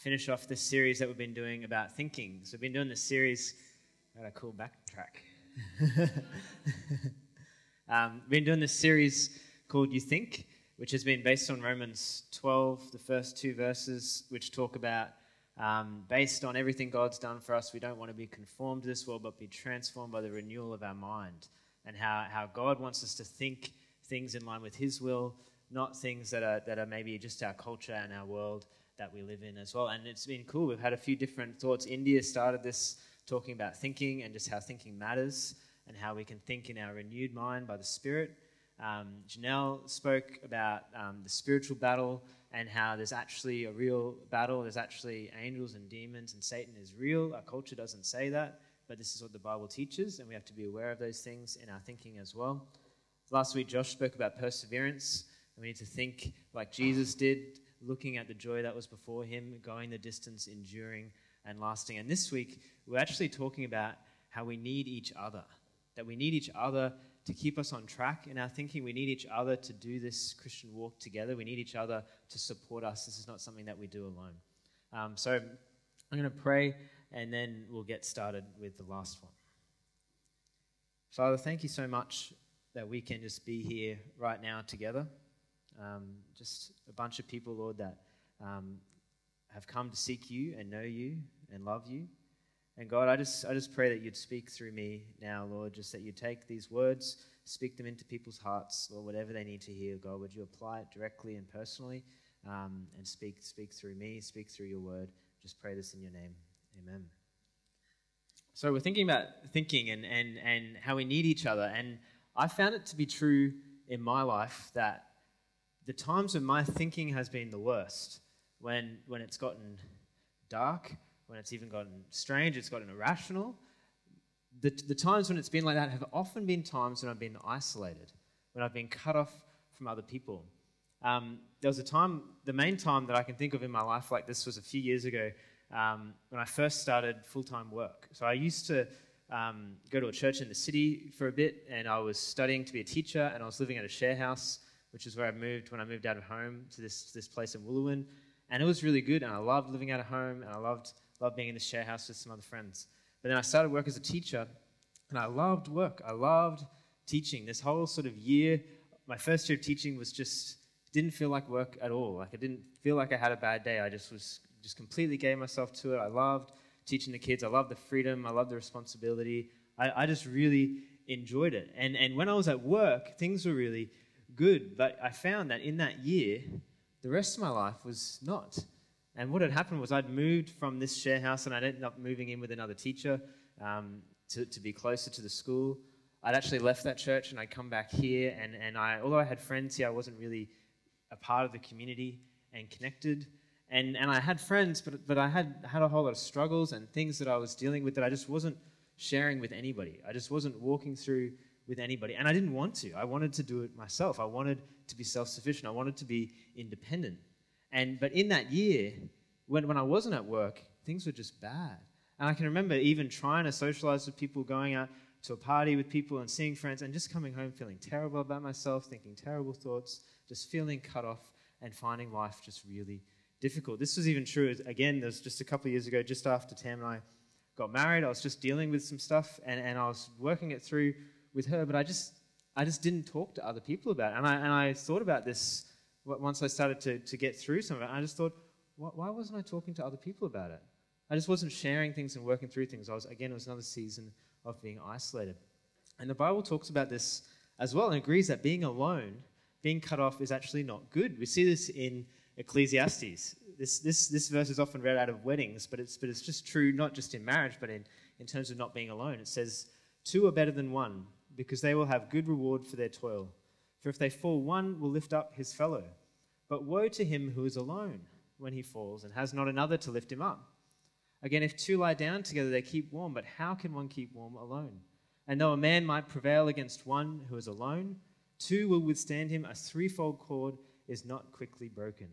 finish off this series that we've been doing about thinking. So we've been doing this series. Got a cool backtrack. um, we've been doing this series called You Think, which has been based on Romans 12, the first two verses, which talk about um, based on everything God's done for us, we don't want to be conformed to this world, but be transformed by the renewal of our mind. And how, how God wants us to think things in line with His will, not things that are, that are maybe just our culture and our world that we live in as well. And it's been cool. We've had a few different thoughts. India started this talking about thinking and just how thinking matters and how we can think in our renewed mind by the Spirit. Um, Janelle spoke about um, the spiritual battle and how there's actually a real battle. There's actually angels and demons, and Satan is real. Our culture doesn't say that, but this is what the Bible teaches, and we have to be aware of those things in our thinking as well. Last week, Josh spoke about perseverance, and we need to think like Jesus did looking at the joy that was before him, going the distance, enduring and lasting. And this week, we're actually talking about how we need each other, that we need each other to keep us on track in our thinking. We need each other to do this Christian walk together. We need each other to support us. This is not something that we do alone. Um, so I'm going to pray and then we'll get started with the last one. Father, thank you so much that we can just be here right now together. Um, just a bunch of people, Lord, that um, have come to seek you and know you and love you. And God, I just, I just pray that you'd speak through me now, Lord, just that you take these words, speak them into people's hearts, Lord, whatever they need to hear, God, would you apply it directly and personally um, and speak, speak through me, speak through your word. Just pray this in your name. Amen. So we're thinking about thinking and, and, and how we need each other. And I found it to be true in my life that the times when my thinking has been the worst, when, when it's gotten dark, when it's even gotten strange, it's gotten irrational, the, the times when it's been like that have often been times when I've been isolated, when I've been cut off from other people. Um, there was a time, the main time that I can think of in my life like this was a few years ago um, when I first started full time work. So I used to um, go to a church in the city for a bit, and I was studying to be a teacher, and I was living at a share house which is where I moved when I moved out of home to this, this place in Wooloowin. And it was really good, and I loved living out of home, and I loved, loved being in the share house with some other friends. But then I started work as a teacher, and I loved work. I loved teaching. This whole sort of year, my first year of teaching was just, didn't feel like work at all. Like I didn't feel like I had a bad day. I just was, just completely gave myself to it. I loved teaching the kids. I loved the freedom. I loved the responsibility. I, I just really enjoyed it. And, and when I was at work, things were really good, but I found that in that year, the rest of my life was not. And what had happened was I'd moved from this share house and I'd ended up moving in with another teacher um, to, to be closer to the school. I'd actually left that church and I'd come back here. And, and I, although I had friends here, I wasn't really a part of the community and connected. And, and I had friends, but, but I had, had a whole lot of struggles and things that I was dealing with that I just wasn't sharing with anybody. I just wasn't walking through with anybody. And I didn't want to. I wanted to do it myself. I wanted to be self sufficient. I wanted to be independent. And, but in that year, when, when I wasn't at work, things were just bad. And I can remember even trying to socialize with people, going out to a party with people and seeing friends, and just coming home feeling terrible about myself, thinking terrible thoughts, just feeling cut off, and finding life just really difficult. This was even true, again, there was just a couple of years ago, just after Tam and I got married. I was just dealing with some stuff, and, and I was working it through with her, but I just, I just didn't talk to other people about it. And I, and I thought about this once I started to, to get through some of it. I just thought, why wasn't I talking to other people about it? I just wasn't sharing things and working through things. I was, again, it was another season of being isolated. And the Bible talks about this as well and agrees that being alone, being cut off, is actually not good. We see this in Ecclesiastes. This, this, this verse is often read out of weddings, but it's, but it's just true not just in marriage, but in, in terms of not being alone. It says, Two are better than one because they will have good reward for their toil. For if they fall, one will lift up his fellow. But woe to him who is alone when he falls and has not another to lift him up. Again, if two lie down together, they keep warm, but how can one keep warm alone? And though a man might prevail against one who is alone, two will withstand him. A threefold cord is not quickly broken.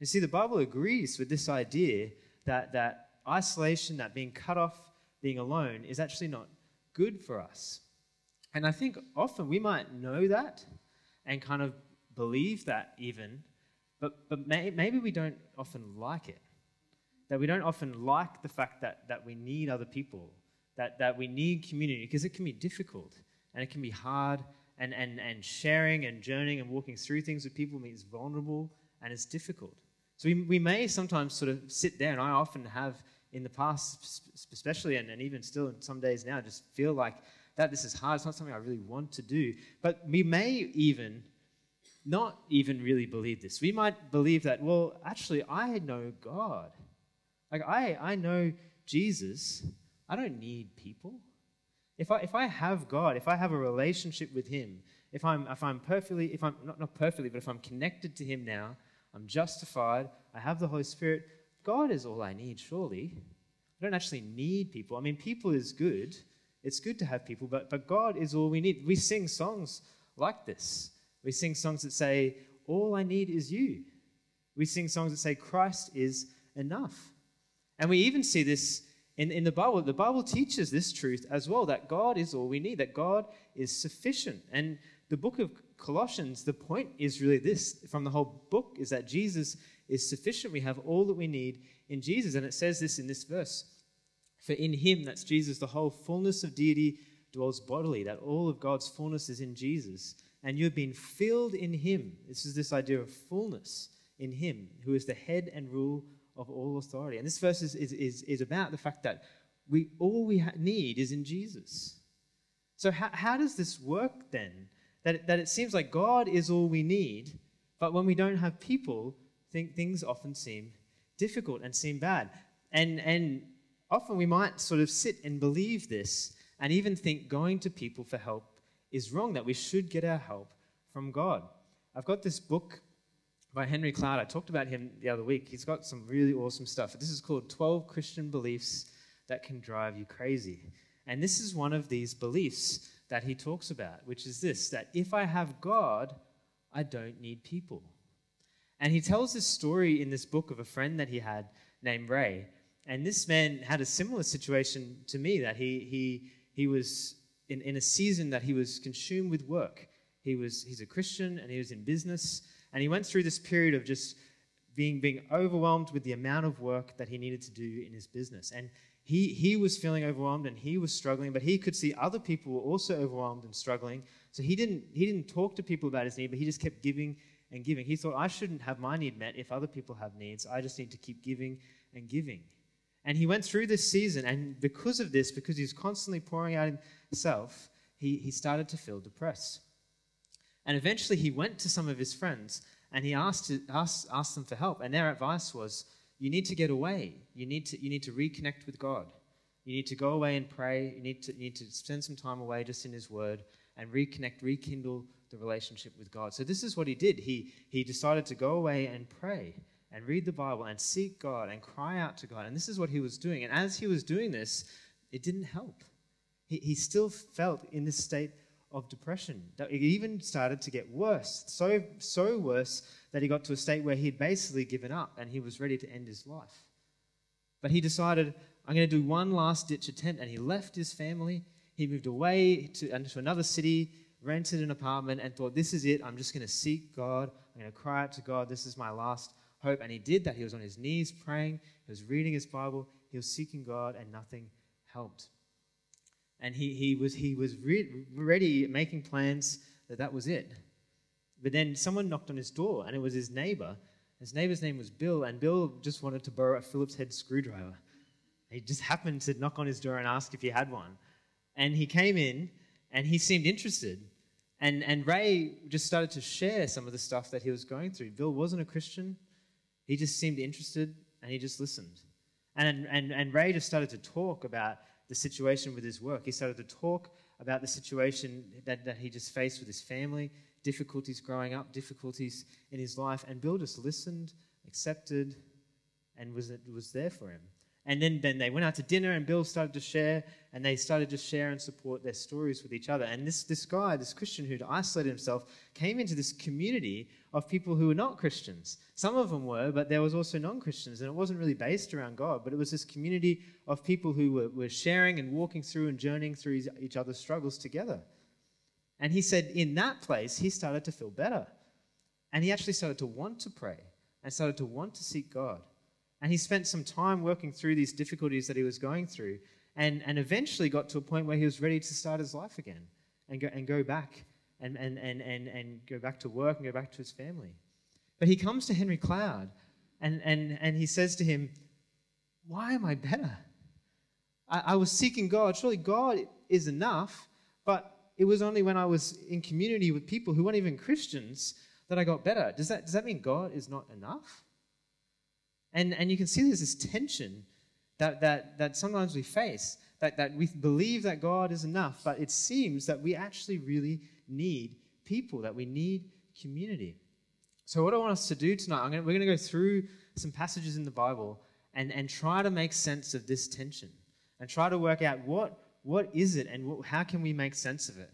You see, the Bible agrees with this idea that, that isolation, that being cut off, being alone, is actually not good for us. And I think often we might know that and kind of believe that even, but, but may, maybe we don't often like it. that we don't often like the fact that, that we need other people, that, that we need community, because it can be difficult and it can be hard. And, and, and sharing and journeying and walking through things with people means vulnerable and it's difficult. So we, we may sometimes sort of sit there, and I often have in the past, especially, and, and even still in some days now, just feel like that this is hard. It's not something I really want to do. But we may even not even really believe this. We might believe that, well, actually, I know God. Like, I, I know Jesus. I don't need people. If I, if I have God, if I have a relationship with Him, if I'm, if I'm perfectly, if I'm not, not perfectly, but if I'm connected to Him now, I'm justified, I have the Holy Spirit, God is all I need, surely. I don't actually need people. I mean, people is good. It's good to have people, but, but God is all we need. We sing songs like this. We sing songs that say, All I need is you. We sing songs that say, Christ is enough. And we even see this in, in the Bible. The Bible teaches this truth as well that God is all we need, that God is sufficient. And the book of Colossians, the point is really this from the whole book is that Jesus is sufficient. We have all that we need in Jesus. And it says this in this verse For in him, that's Jesus, the whole fullness of deity dwells bodily, that all of God's fullness is in Jesus. And you've been filled in him. This is this idea of fullness in him, who is the head and rule of all authority. And this verse is, is, is, is about the fact that we all we ha- need is in Jesus. So, how, how does this work then? That that it seems like God is all we need, but when we don't have people, think things often seem difficult and seem bad. And, and often we might sort of sit and believe this and even think going to people for help is wrong, that we should get our help from God. I've got this book by Henry Cloud. I talked about him the other week. He's got some really awesome stuff. This is called 12 Christian Beliefs That Can Drive You Crazy. And this is one of these beliefs that he talks about, which is this that if I have God, I don't need people. And he tells this story in this book of a friend that he had named Ray. And this man had a similar situation to me that he, he, he was in, in a season that he was consumed with work. He was, he's a Christian and he was in business. And he went through this period of just being, being overwhelmed with the amount of work that he needed to do in his business. And he, he was feeling overwhelmed and he was struggling, but he could see other people were also overwhelmed and struggling. So he didn't, he didn't talk to people about his need, but he just kept giving and giving. He thought, I shouldn't have my need met if other people have needs. I just need to keep giving and giving. And he went through this season, and because of this, because he was constantly pouring out himself, he, he started to feel depressed. And eventually he went to some of his friends and he asked, asked, asked them for help. And their advice was, you need to get away. You need to, you need to reconnect with God. You need to go away and pray. You need to, you need to spend some time away just in His Word and reconnect, rekindle the relationship with God. So, this is what he did. He, he decided to go away and pray and read the Bible and seek God and cry out to God. And this is what he was doing. And as he was doing this, it didn't help. He, he still felt in this state of depression. It even started to get worse, so, so worse that he got to a state where he'd basically given up and he was ready to end his life. But he decided, I'm going to do one last ditch attempt, and he left his family. He moved away to, to another city, rented an apartment, and thought, This is it. I'm just going to seek God. I'm going to cry out to God. This is my last hope. And he did that. He was on his knees praying, he was reading his Bible, he was seeking God, and nothing helped. And he, he was, he was re- ready, making plans that that was it. But then someone knocked on his door, and it was his neighbor. His neighbor's name was Bill, and Bill just wanted to borrow a Phillips head screwdriver. He just happened to knock on his door and ask if he had one. And he came in, and he seemed interested. And, and Ray just started to share some of the stuff that he was going through. Bill wasn't a Christian, he just seemed interested, and he just listened. And, and, and Ray just started to talk about the situation with his work. He started to talk about the situation that, that he just faced with his family, difficulties growing up, difficulties in his life. And Bill just listened, accepted, and was, was there for him. And then, then they went out to dinner, and Bill started to share, and they started to share and support their stories with each other. And this, this guy, this Christian who'd isolated himself, came into this community of people who were not Christians. Some of them were, but there was also non Christians, and it wasn't really based around God, but it was this community of people who were, were sharing and walking through and journeying through each other's struggles together. And he said, in that place, he started to feel better. And he actually started to want to pray and started to want to seek God. And he spent some time working through these difficulties that he was going through and, and eventually got to a point where he was ready to start his life again and go, and go back and, and, and, and, and go back to work and go back to his family. But he comes to Henry Cloud and, and, and he says to him, Why am I better? I, I was seeking God. Surely God is enough, but it was only when I was in community with people who weren't even Christians that I got better. Does that, does that mean God is not enough? And, and you can see there's this tension that, that, that sometimes we face, that, that we believe that God is enough, but it seems that we actually really need people, that we need community. So, what I want us to do tonight, gonna, we're going to go through some passages in the Bible and, and try to make sense of this tension and try to work out what, what is it and what, how can we make sense of it.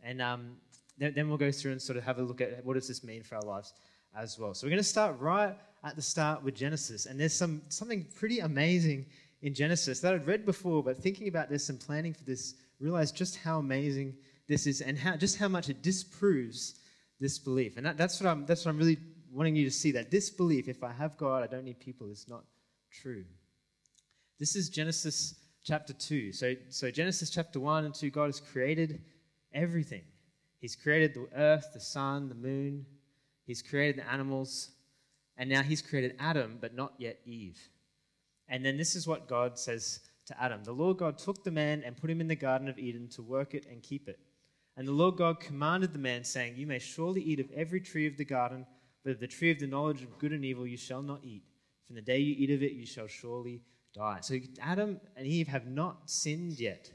And um, then, then we'll go through and sort of have a look at what does this mean for our lives as well. So, we're going to start right at the start with Genesis. And there's some, something pretty amazing in Genesis that I'd read before, but thinking about this and planning for this, realized just how amazing this is and how, just how much it disproves this belief. And that, that's, what I'm, that's what I'm really wanting you to see that this belief, if I have God, I don't need people, is not true. This is Genesis chapter 2. So, so Genesis chapter 1 and 2, God has created everything. He's created the earth, the sun, the moon. He's created the animals. And now he's created Adam, but not yet Eve. And then this is what God says to Adam The Lord God took the man and put him in the Garden of Eden to work it and keep it. And the Lord God commanded the man, saying, You may surely eat of every tree of the garden, but of the tree of the knowledge of good and evil you shall not eat. From the day you eat of it, you shall surely die. So Adam and Eve have not sinned yet.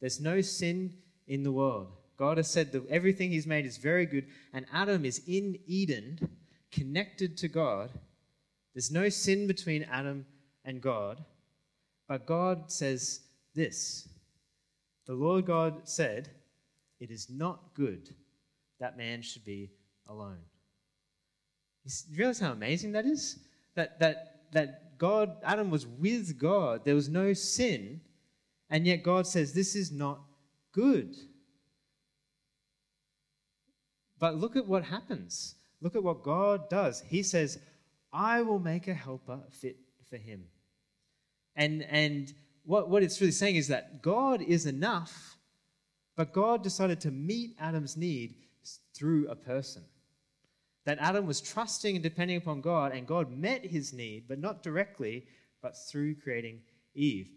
There's no sin in the world. God has said that everything He's made is very good, and Adam is in Eden connected to God. There's no sin between Adam and God. But God says this The Lord God said, It is not good that man should be alone. You realize how amazing that is? That, that, that God, Adam was with God, there was no sin, and yet God says, This is not good. But look at what happens. Look at what God does. He says, I will make a helper fit for him. And, and what, what it's really saying is that God is enough, but God decided to meet Adam's need through a person. That Adam was trusting and depending upon God, and God met his need, but not directly, but through creating Eve.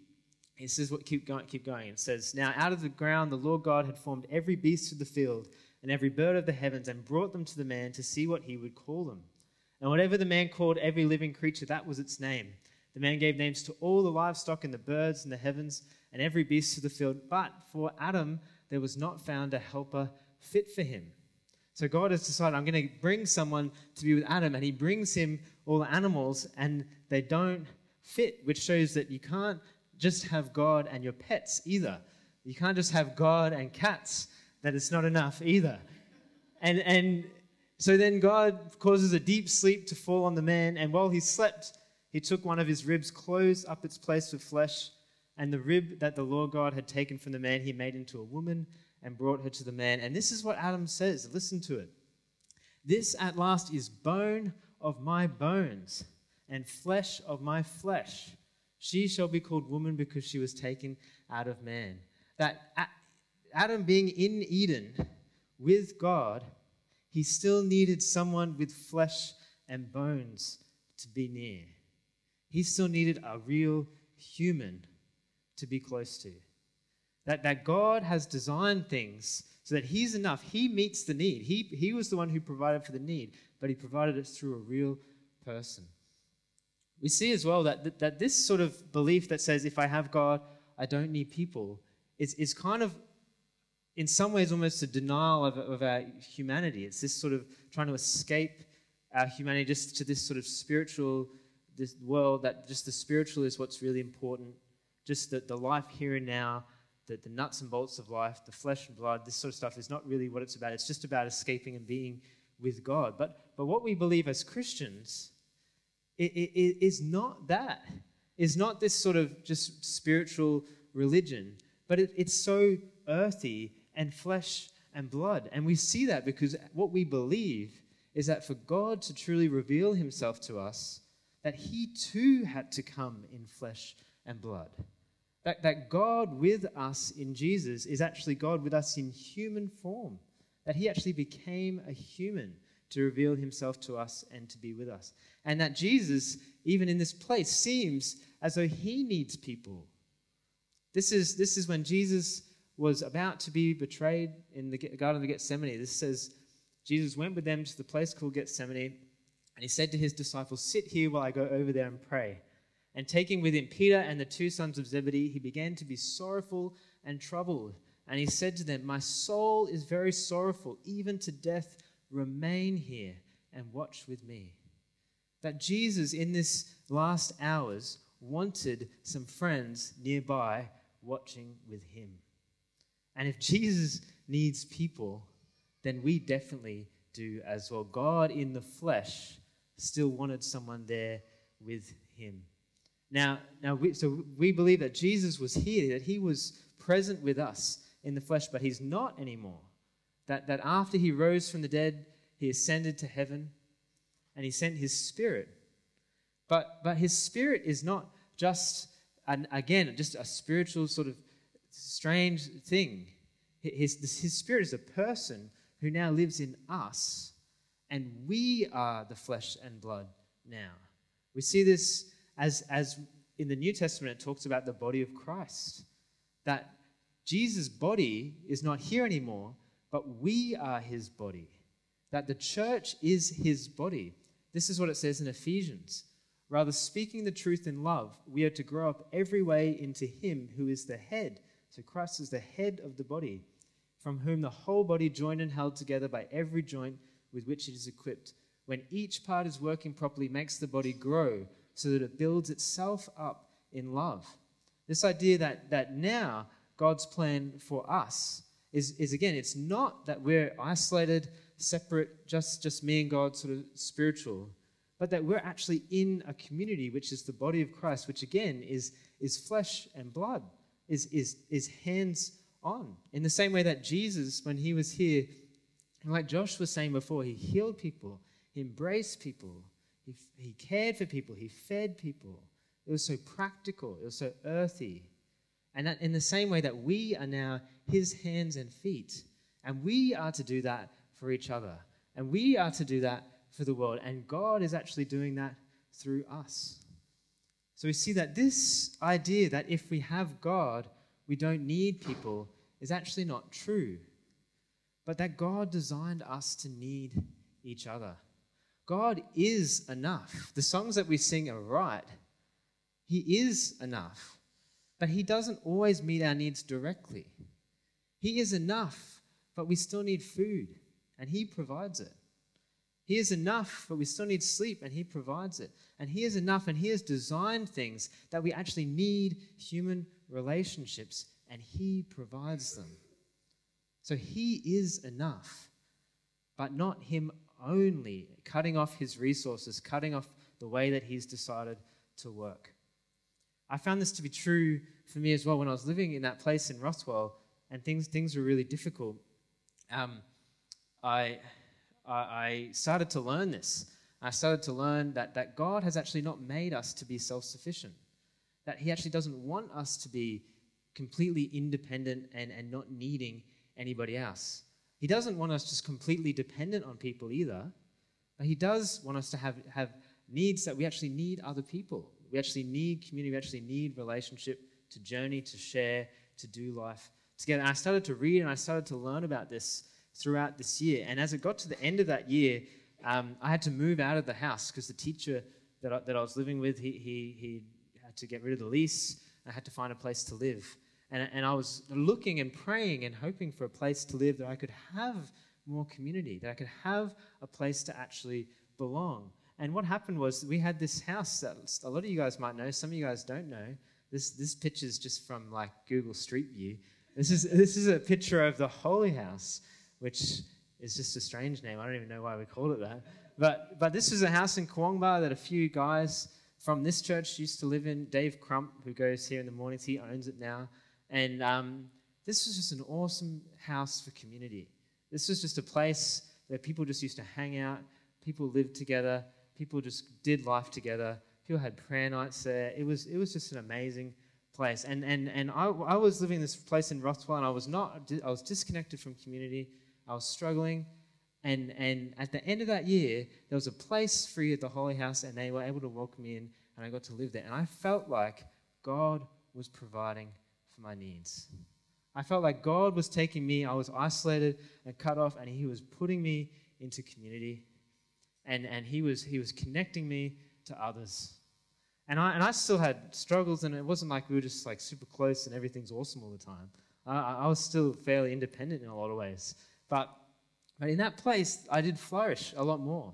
It says what keep going, keep going. It says, Now out of the ground the Lord God had formed every beast of the field and every bird of the heavens and brought them to the man to see what he would call them. And whatever the man called every living creature, that was its name. The man gave names to all the livestock and the birds and the heavens and every beast of the field. But for Adam, there was not found a helper fit for him. So God has decided, I'm going to bring someone to be with Adam, and he brings him all the animals, and they don't fit, which shows that you can't just have God and your pets either. You can't just have God and cats that it's not enough either. And, and so then God causes a deep sleep to fall on the man, and while he slept, he took one of his ribs, closed up its place with flesh, and the rib that the Lord God had taken from the man, he made into a woman and brought her to the man. And this is what Adam says. Listen to it. This at last is bone of my bones and flesh of my flesh. She shall be called woman because she was taken out of man. That Adam being in Eden with God, he still needed someone with flesh and bones to be near. He still needed a real human to be close to. That, that God has designed things so that He's enough. He meets the need. He, he was the one who provided for the need, but He provided it through a real person. We see as well that, that, that this sort of belief that says, if I have God, I don't need people, is, is kind of in some ways almost a denial of, of our humanity. It's this sort of trying to escape our humanity just to this sort of spiritual this world that just the spiritual is what's really important. Just that the life here and now, the, the nuts and bolts of life, the flesh and blood, this sort of stuff is not really what it's about. It's just about escaping and being with God. But, but what we believe as Christians it, it, it is not that. It's not this sort of just spiritual religion, but it, it's so earthy and flesh and blood. And we see that because what we believe is that for God to truly reveal himself to us, that he too had to come in flesh and blood. That, that God with us in Jesus is actually God with us in human form. That he actually became a human to reveal himself to us and to be with us. And that Jesus, even in this place, seems as though he needs people. This is, this is when Jesus was about to be betrayed in the Garden of Gethsemane. This says, Jesus went with them to the place called Gethsemane and he said to his disciples, Sit here while I go over there and pray. And taking with him Peter and the two sons of Zebedee, he began to be sorrowful and troubled. And he said to them, My soul is very sorrowful, even to death. Remain here and watch with me. That Jesus, in this last hours, wanted some friends nearby watching with him. And if Jesus needs people, then we definitely do as well. God in the flesh still wanted someone there with him. Now, now we, so we believe that Jesus was here, that he was present with us in the flesh, but he's not anymore. That, that after he rose from the dead, he ascended to heaven and he sent his spirit. But, but his spirit is not just, an, again, just a spiritual sort of strange thing. His, his spirit is a person who now lives in us and we are the flesh and blood now. We see this as, as in the New Testament, it talks about the body of Christ. That Jesus' body is not here anymore, but we are his body. That the church is his body. This is what it says in Ephesians. Rather, speaking the truth in love, we are to grow up every way into him who is the head. So Christ is the head of the body, from whom the whole body, joined and held together by every joint, with which it is equipped, when each part is working properly, makes the body grow so that it builds itself up in love. This idea that, that now God's plan for us is, is again, it's not that we're isolated, separate, just, just me and God, sort of spiritual, but that we're actually in a community, which is the body of Christ, which again is, is flesh and blood, is, is, is hands on. In the same way that Jesus, when he was here, like Josh was saying before, he healed people, he embraced people, he, he cared for people, he fed people. It was so practical, it was so earthy. And that in the same way that we are now his hands and feet, and we are to do that for each other, and we are to do that for the world, and God is actually doing that through us. So we see that this idea that if we have God, we don't need people is actually not true but that God designed us to need each other. God is enough. The songs that we sing are right. He is enough, but He doesn't always meet our needs directly. He is enough, but we still need food, and He provides it. He is enough, but we still need sleep, and He provides it. And He is enough, and He has designed things that we actually need human relationships, and He provides them. So he is enough, but not him only, cutting off his resources, cutting off the way that he's decided to work. I found this to be true for me as well when I was living in that place in Rothwell and things, things were really difficult. Um, I, I started to learn this. I started to learn that, that God has actually not made us to be self sufficient, that He actually doesn't want us to be completely independent and, and not needing anybody else. He doesn't want us just completely dependent on people either, but He does want us to have, have needs that we actually need other people. We actually need community, we actually need relationship to journey, to share, to do life together. And I started to read and I started to learn about this throughout this year. And as it got to the end of that year, um, I had to move out of the house because the teacher that I, that I was living with, he, he, he had to get rid of the lease. I had to find a place to live. And, and I was looking and praying and hoping for a place to live that I could have more community, that I could have a place to actually belong. And what happened was we had this house that a lot of you guys might know, some of you guys don't know. This, this picture is just from like Google Street View. This is, this is a picture of the Holy House, which is just a strange name. I don't even know why we called it that. But, but this is a house in Koowarnba that a few guys from this church used to live in. Dave Crump, who goes here in the mornings, he owns it now. And um, this was just an awesome house for community. This was just a place where people just used to hang out, people lived together, people just did life together People had prayer nights there. It was, it was just an amazing place. And, and, and I, I was living in this place in Rothwell, and I was not, I was disconnected from community. I was struggling. And, and at the end of that year, there was a place free at the Holy House, and they were able to welcome me in, and I got to live there. And I felt like God was providing for my needs. I felt like God was taking me, I was isolated and cut off, and He was putting me into community. And, and he, was, he was connecting me to others. And I, and I still had struggles, and it wasn't like we were just like super close and everything's awesome all the time. I, I was still fairly independent in a lot of ways. But, but in that place, I did flourish a lot more.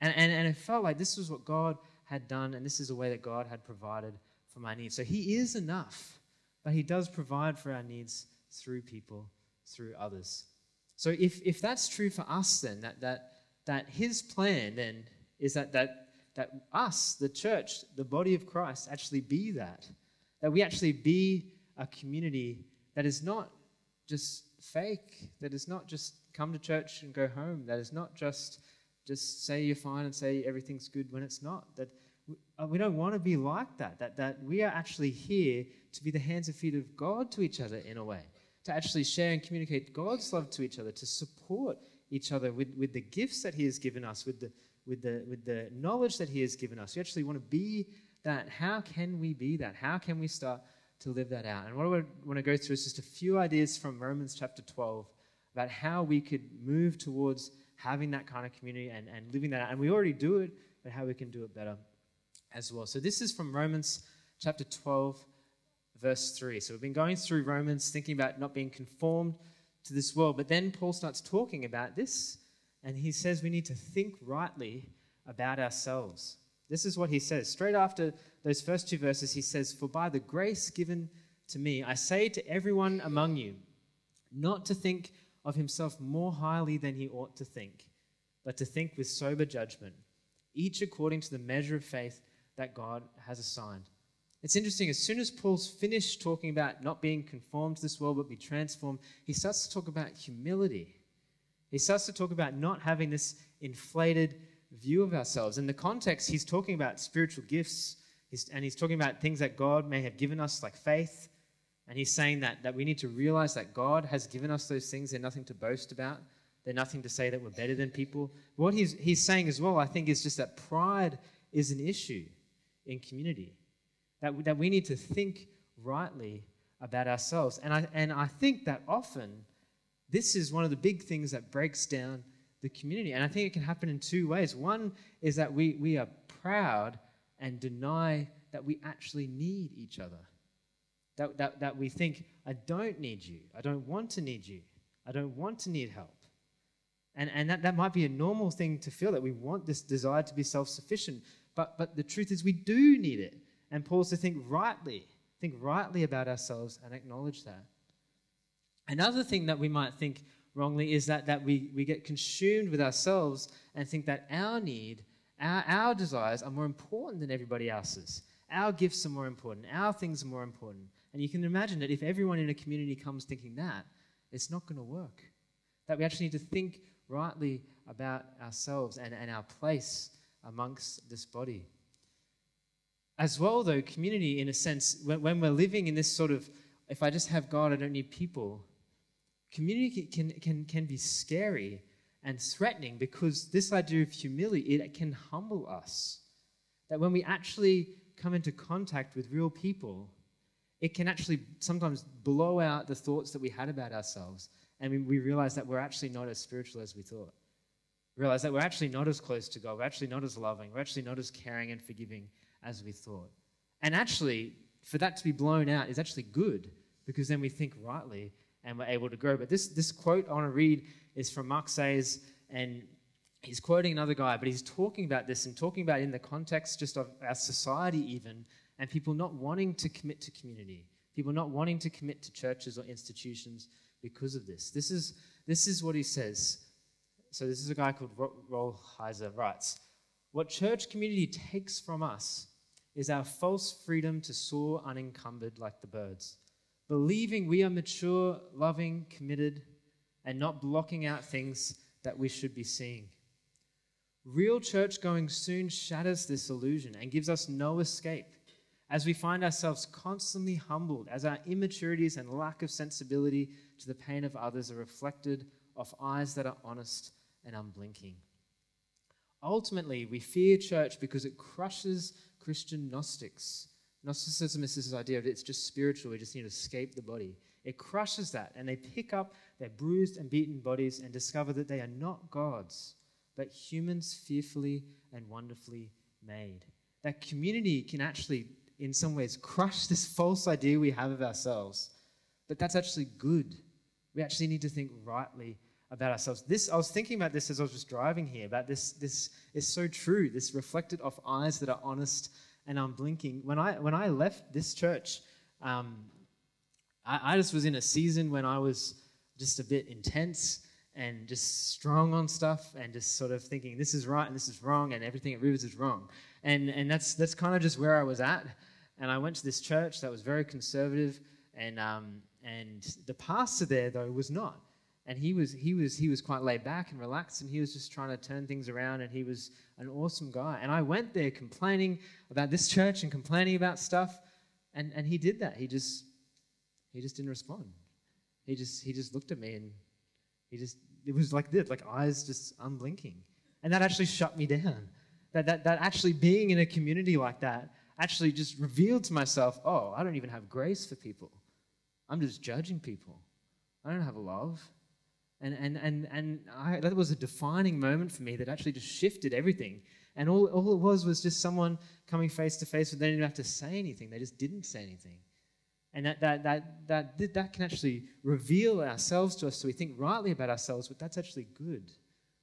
And, and, and it felt like this was what God had done, and this is the way that God had provided for my needs. So He is enough, but He does provide for our needs through people, through others. So if, if that's true for us, then, that, that, that His plan then is that, that, that us, the church, the body of Christ, actually be that. That we actually be a community that is not just fake, that is not just come to church and go home, that is not just just say you're fine and say everything's good when it's not. That uh, we don't want to be like that, that, that we are actually here to be the hands and feet of God to each other in a way, to actually share and communicate God's love to each other, to support each other with, with the gifts that He has given us, with the, with, the, with the knowledge that He has given us. We actually want to be that. How can we be that? How can we start to live that out? And what I want to go through is just a few ideas from Romans chapter 12 about how we could move towards having that kind of community and, and living that out. And we already do it, but how we can do it better as well. So this is from Romans chapter 12, verse 3. So we've been going through Romans, thinking about not being conformed to this world. But then Paul starts talking about this, and he says we need to think rightly about ourselves. This is what he says. Straight after those first two verses, he says, For by the grace given to me, I say to everyone among you, not to think of himself more highly than he ought to think, but to think with sober judgment, each according to the measure of faith that God has assigned. It's interesting, as soon as Paul's finished talking about not being conformed to this world but be transformed, he starts to talk about humility. He starts to talk about not having this inflated view of ourselves. In the context, he's talking about spiritual gifts, and he's talking about things that God may have given us, like faith. And he's saying that, that we need to realize that God has given us those things. They're nothing to boast about, they're nothing to say that we're better than people. What he's, he's saying as well, I think, is just that pride is an issue in community. That, that we need to think rightly about ourselves. And I, and I think that often this is one of the big things that breaks down the community. And I think it can happen in two ways. One is that we, we are proud and deny that we actually need each other. That, that, that we think, I don't need you. I don't want to need you. I don't want to need help. And, and that, that might be a normal thing to feel that we want this desire to be self sufficient. But, but the truth is, we do need it. And Paul's to think rightly, think rightly about ourselves and acknowledge that. Another thing that we might think wrongly is that, that we, we get consumed with ourselves and think that our need, our, our desires are more important than everybody else's. Our gifts are more important. Our things are more important. And you can imagine that if everyone in a community comes thinking that, it's not going to work. That we actually need to think rightly about ourselves and, and our place amongst this body. As well, though, community, in a sense, when, when we're living in this sort of, if I just have God, I don't need people, community can, can, can be scary and threatening because this idea of humility, it can humble us. That when we actually come into contact with real people, it can actually sometimes blow out the thoughts that we had about ourselves. And we, we realize that we're actually not as spiritual as we thought realize that we're actually not as close to God, we're actually not as loving, we're actually not as caring and forgiving as we thought. And actually, for that to be blown out is actually good because then we think rightly and we're able to grow. But this, this quote I want to read is from Mark Sayers, and he's quoting another guy, but he's talking about this and talking about in the context just of our society, even, and people not wanting to commit to community, people not wanting to commit to churches or institutions because of this. This is, this is what he says. So this is a guy called Rolheiser writes, What church community takes from us is our false freedom to soar unencumbered like the birds, believing we are mature, loving, committed, and not blocking out things that we should be seeing. Real church going soon shatters this illusion and gives us no escape as we find ourselves constantly humbled, as our immaturities and lack of sensibility to the pain of others are reflected off eyes that are honest and unblinking. Ultimately, we fear church because it crushes Christian Gnostics. Gnosticism is this idea of it's just spiritual, we just need to escape the body. It crushes that, and they pick up their bruised and beaten bodies and discover that they are not gods, but humans fearfully and wonderfully made. That community can actually, in some ways, crush this false idea we have of ourselves. But that's actually good. We actually need to think rightly about ourselves. This I was thinking about this as I was just driving here. About this. This is so true. This reflected off eyes that are honest and unblinking. When I when I left this church, um, I, I just was in a season when I was just a bit intense and just strong on stuff and just sort of thinking this is right and this is wrong and everything at Rivers is wrong. And and that's that's kind of just where I was at. And I went to this church that was very conservative and um, and the pastor there though was not and he was he was he was quite laid back and relaxed and he was just trying to turn things around and he was an awesome guy. And i went there complaining about this church and complaining about stuff and and he did that. He just he just didn't respond. He just he just looked at me and he just it was like this like eyes just unblinking. And that actually shut me down. That that, that actually being in a community like that actually just revealed to myself oh i don't even have grace for people. I'm just judging people. I don't have love and, and, and, and I, that was a defining moment for me that actually just shifted everything. And all, all it was was just someone coming face to face, but they didn't have to say anything. They just didn't say anything. And that, that, that, that, that can actually reveal ourselves to us so we think rightly about ourselves, but that's actually good.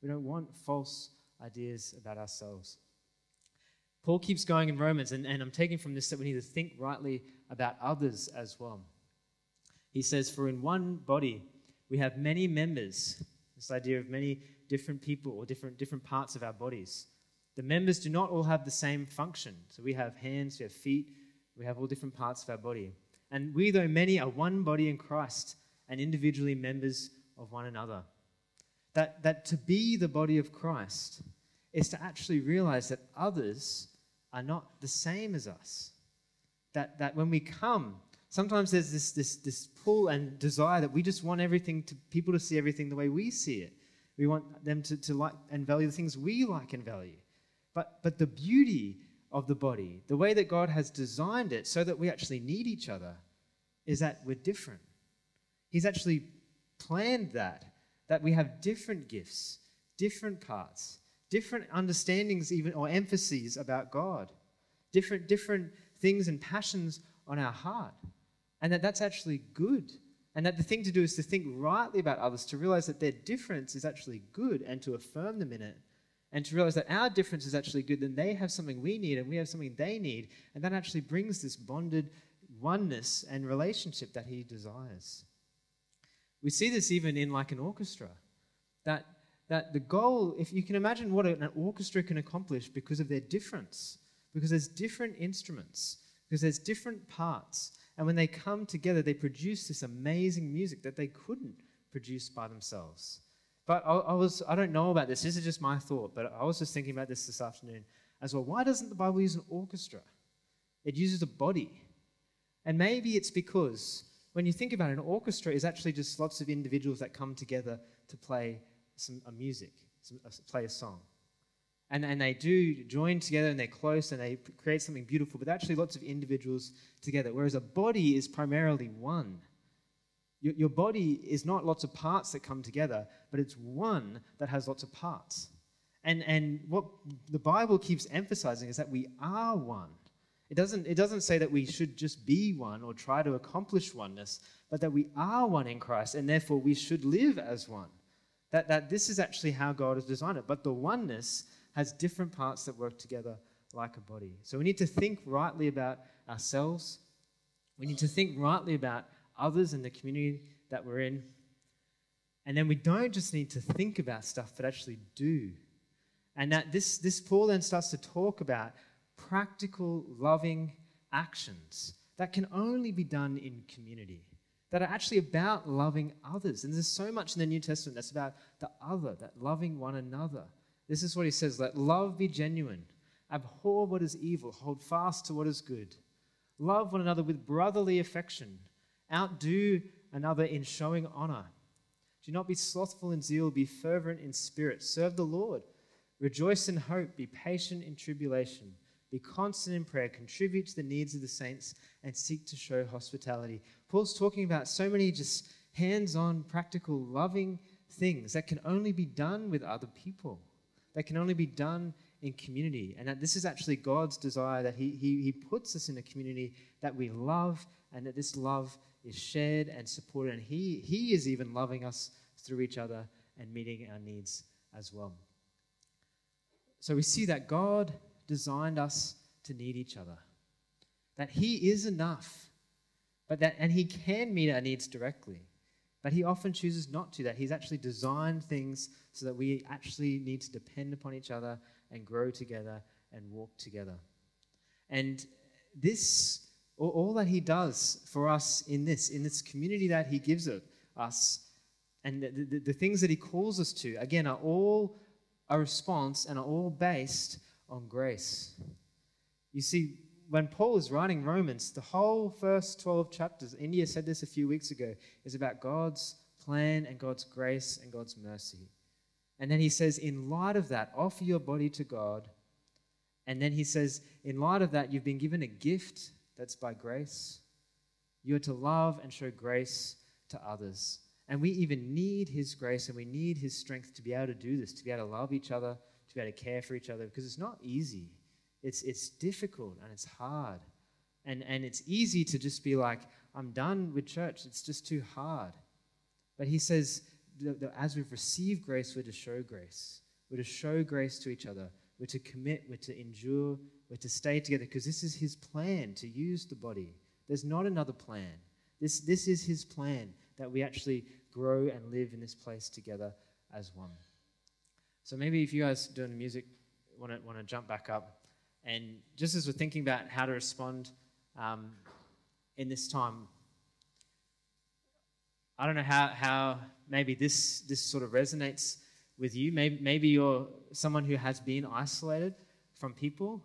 We don't want false ideas about ourselves. Paul keeps going in Romans, and, and I'm taking from this that we need to think rightly about others as well. He says, For in one body, we have many members, this idea of many different people or different, different parts of our bodies. The members do not all have the same function. So we have hands, we have feet, we have all different parts of our body. And we, though many, are one body in Christ and individually members of one another. That, that to be the body of Christ is to actually realize that others are not the same as us. That, that when we come sometimes there's this, this, this pull and desire that we just want everything to people to see everything the way we see it. We want them to, to like and value the things we like and value. But, but the beauty of the body, the way that God has designed it so that we actually need each other, is that we're different. He's actually planned that, that we have different gifts, different parts, different understandings, even or emphases about God, different, different things and passions on our heart and that that's actually good. And that the thing to do is to think rightly about others, to realize that their difference is actually good and to affirm them in it. And to realize that our difference is actually good, then they have something we need and we have something they need. And that actually brings this bonded oneness and relationship that he desires. We see this even in like an orchestra. That, that the goal, if you can imagine what an orchestra can accomplish because of their difference, because there's different instruments, because there's different parts, and when they come together, they produce this amazing music that they couldn't produce by themselves. But I, I, was, I don't know about this. This is just my thought. But I was just thinking about this this afternoon as well. Why doesn't the Bible use an orchestra? It uses a body. And maybe it's because when you think about it, an orchestra is actually just lots of individuals that come together to play some a music, some, uh, play a song and, and they do join together and they're close and they create something beautiful, but actually lots of individuals together. Whereas a body is primarily one. Your, your body is not lots of parts that come together, but it's one that has lots of parts. And, and what the Bible keeps emphasizing is that we are one. It doesn't, it doesn't say that we should just be one or try to accomplish oneness, but that we are one in Christ and therefore we should live as one. That, that this is actually how God has designed it. But the oneness has different parts that work together like a body. So we need to think rightly about ourselves. We need to think rightly about others and the community that we're in. And then we don't just need to think about stuff, but actually do. And that this, this Paul then starts to talk about practical, loving actions that can only be done in community, that are actually about loving others. And there's so much in the New Testament that's about the other, that loving one another This is what he says let love be genuine, abhor what is evil, hold fast to what is good. Love one another with brotherly affection, outdo another in showing honor. Do not be slothful in zeal, be fervent in spirit, serve the Lord. Rejoice in hope, be patient in tribulation, be constant in prayer, contribute to the needs of the saints, and seek to show hospitality. Paul's talking about so many just hands on, practical, loving things that can only be done with other people, that can only be done in community. And that this is actually God's desire that he, he, he puts us in a community that we love and that this love is shared and supported. And he, he is even loving us through each other and meeting our needs as well. So we see that God designed us to need each other, that He is enough, but that, and He can meet our needs directly. But he often chooses not to, that he's actually designed things so that we actually need to depend upon each other and grow together and walk together. And this, all that he does for us in this, in this community that he gives us, and the, the, the things that he calls us to, again, are all a response and are all based on grace. You see, when Paul is writing Romans, the whole first 12 chapters, India said this a few weeks ago, is about God's plan and God's grace and God's mercy. And then he says, in light of that, offer your body to God. And then he says, in light of that, you've been given a gift that's by grace. You're to love and show grace to others. And we even need his grace and we need his strength to be able to do this, to be able to love each other, to be able to care for each other, because it's not easy. It's, it's difficult and it's hard. And, and it's easy to just be like, I'm done with church. It's just too hard. But he says, that as we've received grace, we're to show grace. We're to show grace to each other. We're to commit. We're to endure. We're to stay together because this is his plan to use the body. There's not another plan. This, this is his plan that we actually grow and live in this place together as one. So maybe if you guys doing the music want to want to jump back up, and just as we're thinking about how to respond um, in this time, I don't know how, how maybe this, this sort of resonates with you. Maybe, maybe you're someone who has been isolated from people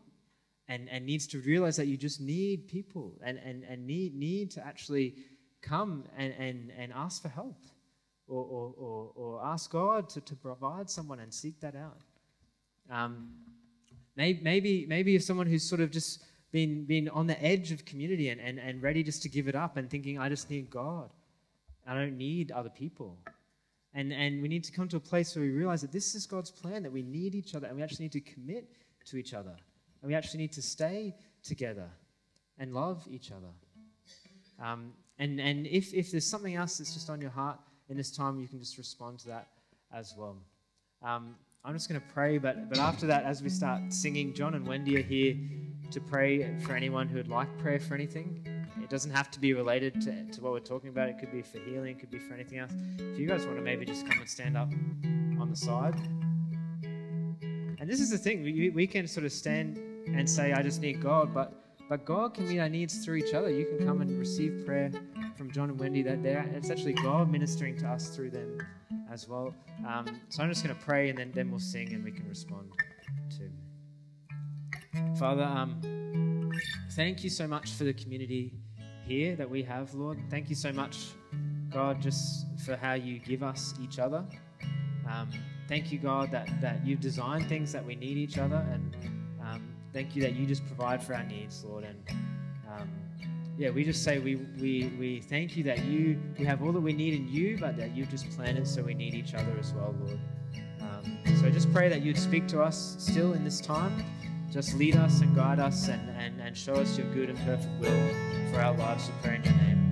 and, and needs to realize that you just need people and, and, and need, need to actually come and, and, and ask for help or, or, or, or ask God to, to provide someone and seek that out. Um, Maybe, maybe, maybe someone who's sort of just been, been on the edge of community and, and, and ready just to give it up and thinking, I just need God. I don't need other people. And, and we need to come to a place where we realize that this is God's plan, that we need each other and we actually need to commit to each other. And we actually need to stay together and love each other. Um, and and if, if there's something else that's just on your heart in this time, you can just respond to that as well. Um, I'm just going to pray, but, but after that, as we start singing, John and Wendy are here to pray for anyone who would like prayer for anything. It doesn't have to be related to, to what we're talking about. It could be for healing, it could be for anything else. If you guys want to maybe just come and stand up on the side. And this is the thing, we, we can sort of stand and say, I just need God, but, but God can meet our needs through each other. You can come and receive prayer from John and Wendy. That it's actually God ministering to us through them as well. Um, so I'm just going to pray and then, then we'll sing and we can respond to. Father, um, thank you so much for the community here that we have, Lord. Thank you so much, God, just for how you give us each other. Um, thank you, God, that, that you've designed things that we need each other. And um, thank you that you just provide for our needs, Lord. And yeah, we just say we, we, we thank you that you, we have all that we need in you, but that you've just planned it so we need each other as well, Lord. Um, so I just pray that you'd speak to us still in this time. Just lead us and guide us and, and, and show us your good and perfect will for our lives. We pray in your name.